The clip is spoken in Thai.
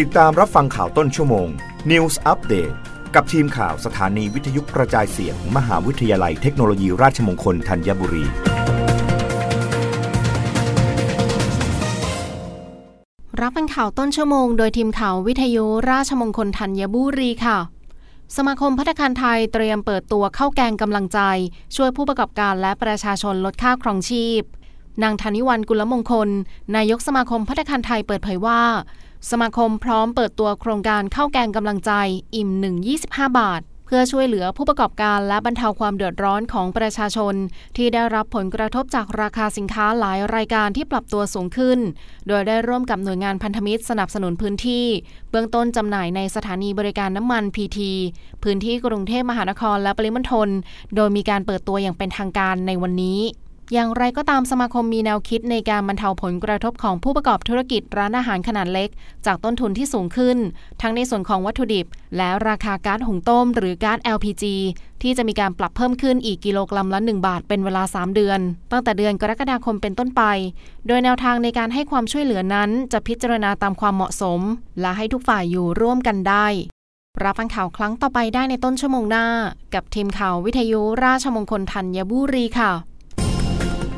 ติดตามรับฟังข่าวต้นชั่วโมง News Update กับทีมข่าวสถานีวิทยุกระจายเสียงมมหาวิทยาลัยเทคโนโลยีราชมงคลธัญบุรี รับฟังข่าวต้นชั่วโมง โดยทีมข่าววิทยุราชมงคลธัญบุรีค่ะ สมาคมพัฒคารไทยเตรียมเปิดตัวเข้าแกงกำลังใจ ช่วยผู้ประกอบการและประชาชนลดค่าครองชีพนางธนิวันกุลมงคล นายกสมาคมพัฒคารไทยเปิดเผยว่า สมาคมพร้อมเปิดตัวโครงการเข้าแกงกำลังใจ อิ่ม 1 25 บาท เพื่อช่วยเหลือผู้ประกอบการและบรรเทาความเดือดร้อนของประชาชน ที่ได้รับผลกระทบจากราคาสินค้าหลายรายการที่ปรับตัวสูงขึ้น โดยได้ร่วมกับหน่วยงานพันธมิตรสนับสนุนพื้นที่ เบื้องต้นจำหน่ายในสถานีบริการน้ำมันพีทีพื้นที่กรุงเทพมหานครและปริมณฑลโดยมีการเปิดตัวอย่างเป็นทางการในวันนี้ อย่างไรก็ตามสมาคมมีแนวคิดในการบรรเทาผลกระทบของผู้ประกอบธุรกิจร้านอาหารขนาดเล็ก จากต้นทุนที่สูงขึ้น ทั้งในส่วนของวัตถุดิบ และราคาก๊าซหุงต้ม หรือก๊าซ LPG ที่จะมีการปรับเพิ่มขึ้นอีกกิโลกรัมละ 1 บาทเป็นเวลา 3 เดือน ตั้งแต่เดือนกรกฎาคมเป็นต้นไป โดยแนวทางในการให้ความช่วยเหลือนั้น จะพิจารณาตามความเหมาะสม และให้ทุกฝ่ายอยู่ร่วมกันได้รับฟังข่าวครั้งต่อไปได้ในต้นชั่วโมงหน้า กับทีมข่าววิทยุราชมงคลธัญบุรีค่ะ